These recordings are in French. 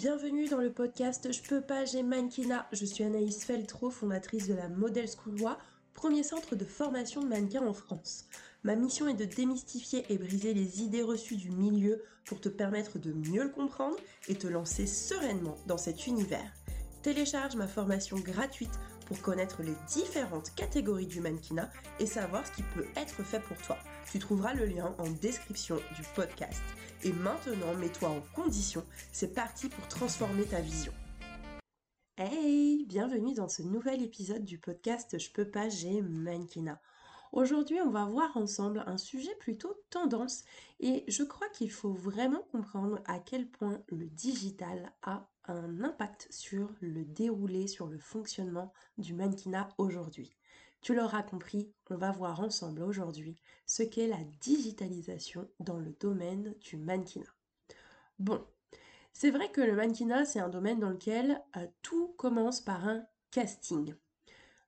bienvenue dans le podcast Je peux pas, j'ai mannequinat. Je suis Anaïs Feltro, fondatrice de la Model School Voix, premier centre de formation de mannequins en France. Ma mission est de démystifier et briser les idées reçues du milieu pour te permettre de mieux le comprendre et te lancer sereinement dans cet univers. Télécharge ma formation gratuite pour connaître les différentes catégories du mannequinat et savoir ce qui peut être fait pour toi. Tu trouveras le lien en description du podcast. Et maintenant, mets-toi en condition. C'est parti pour transformer ta vision. Hey, bienvenue dans ce nouvel épisode du podcast Je peux pas, j'ai mannequinat. Aujourd'hui, on va voir ensemble un sujet plutôt tendance et je crois qu'il faut vraiment comprendre à quel point le digital a un impact sur le déroulé, sur le fonctionnement du mannequinat aujourd'hui. Tu l'auras compris, on va voir ensemble aujourd'hui ce qu'est la digitalisation dans le domaine du mannequinat. Bon, c'est vrai que le mannequinat, c'est un domaine dans lequel euh, tout commence par un casting.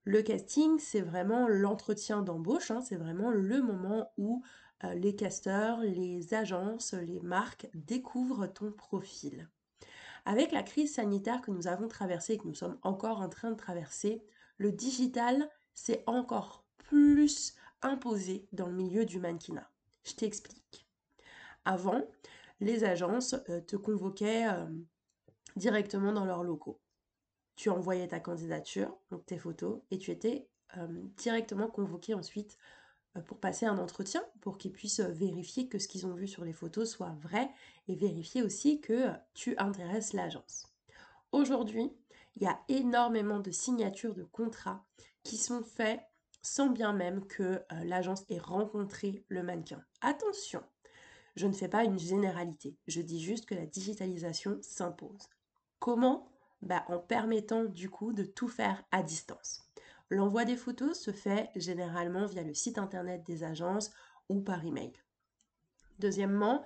Le casting, c'est vraiment l'entretien d'embauche, hein, c'est vraiment le moment où euh, les casteurs, les agences, les marques découvrent ton profil. Avec la crise sanitaire que nous avons traversée et que nous sommes encore en train de traverser, le digital s'est encore plus imposé dans le milieu du mannequinat. Je t'explique. Avant, les agences euh, te convoquaient euh, directement dans leurs locaux tu envoyais ta candidature, donc tes photos, et tu étais euh, directement convoqué ensuite euh, pour passer un entretien, pour qu'ils puissent euh, vérifier que ce qu'ils ont vu sur les photos soit vrai et vérifier aussi que tu intéresses l'agence. Aujourd'hui, il y a énormément de signatures de contrats qui sont faits sans bien même que l'agence ait rencontré le mannequin. Attention, je ne fais pas une généralité, je dis juste que la digitalisation s'impose. Comment bah, en permettant du coup de tout faire à distance. L'envoi des photos se fait généralement via le site internet des agences ou par email. Deuxièmement,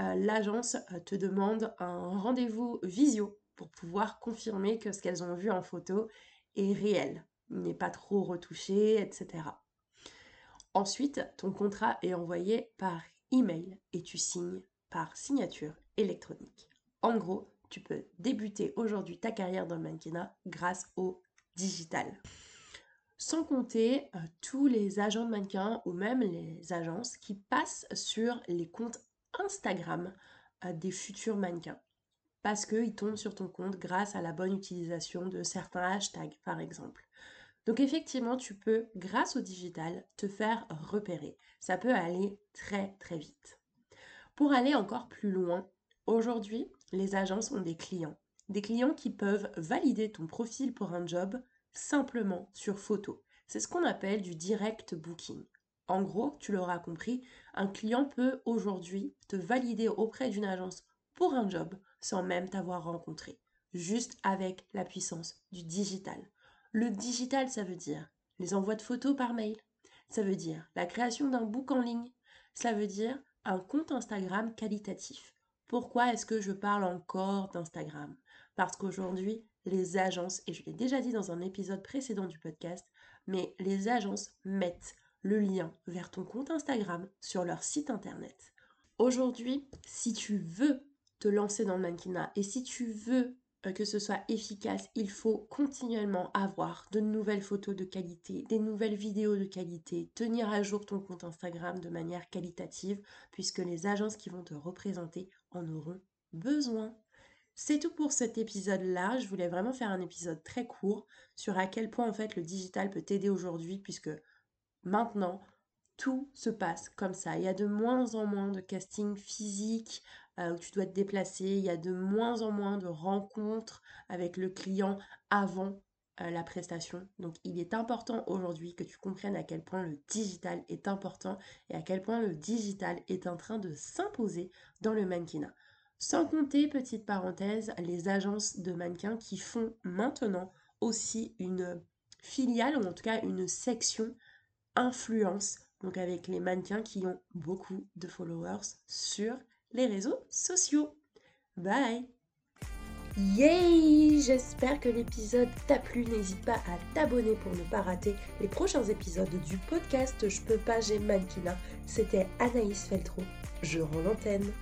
euh, l'agence euh, te demande un rendez-vous visio pour pouvoir confirmer que ce qu'elles ont vu en photo est réel, n'est pas trop retouché, etc. Ensuite, ton contrat est envoyé par email et tu signes par signature électronique. En gros, tu peux débuter aujourd'hui ta carrière dans le mannequinat grâce au digital. Sans compter euh, tous les agents de mannequins ou même les agences qui passent sur les comptes Instagram euh, des futurs mannequins. Parce qu'ils tombent sur ton compte grâce à la bonne utilisation de certains hashtags, par exemple. Donc effectivement, tu peux, grâce au digital, te faire repérer. Ça peut aller très très vite. Pour aller encore plus loin, aujourd'hui, les agences ont des clients. Des clients qui peuvent valider ton profil pour un job simplement sur photo. C'est ce qu'on appelle du direct booking. En gros, tu l'auras compris, un client peut aujourd'hui te valider auprès d'une agence pour un job sans même t'avoir rencontré, juste avec la puissance du digital. Le digital, ça veut dire les envois de photos par mail, ça veut dire la création d'un book en ligne, ça veut dire un compte Instagram qualitatif. Pourquoi est-ce que je parle encore d'Instagram? Parce qu'aujourd'hui, les agences, et je l'ai déjà dit dans un épisode précédent du podcast, mais les agences mettent le lien vers ton compte Instagram sur leur site internet. Aujourd'hui, si tu veux te lancer dans le mannequinat et si tu veux euh, que ce soit efficace, il faut continuellement avoir de nouvelles photos de qualité, des nouvelles vidéos de qualité, tenir à jour ton compte Instagram de manière qualitative, puisque les agences qui vont te représenter en auront besoin. C'est tout pour cet épisode-là. Je voulais vraiment faire un épisode très court sur à quel point en fait le digital peut t'aider aujourd'hui, puisque maintenant, tout se passe comme ça. Il y a de moins en moins de casting physique, euh, où tu dois te déplacer. Il y a de moins en moins de rencontres avec le client avant euh, la prestation. Donc il est important aujourd'hui que tu comprennes à quel point le digital est important et à quel point le digital est en train de s'imposer dans le mannequinat. Sans compter, petite parenthèse, les agences de mannequins qui font maintenant aussi une filiale ou en tout cas une section influence, donc avec les mannequins qui ont beaucoup de followers sur les réseaux sociaux. Bye Yay J'espère que l'épisode t'a plu. N'hésite pas à t'abonner pour ne pas rater les prochains épisodes du podcast Je peux pas, j'ai mannequinat. C'était Anaïs Feltro. Je rends l'antenne.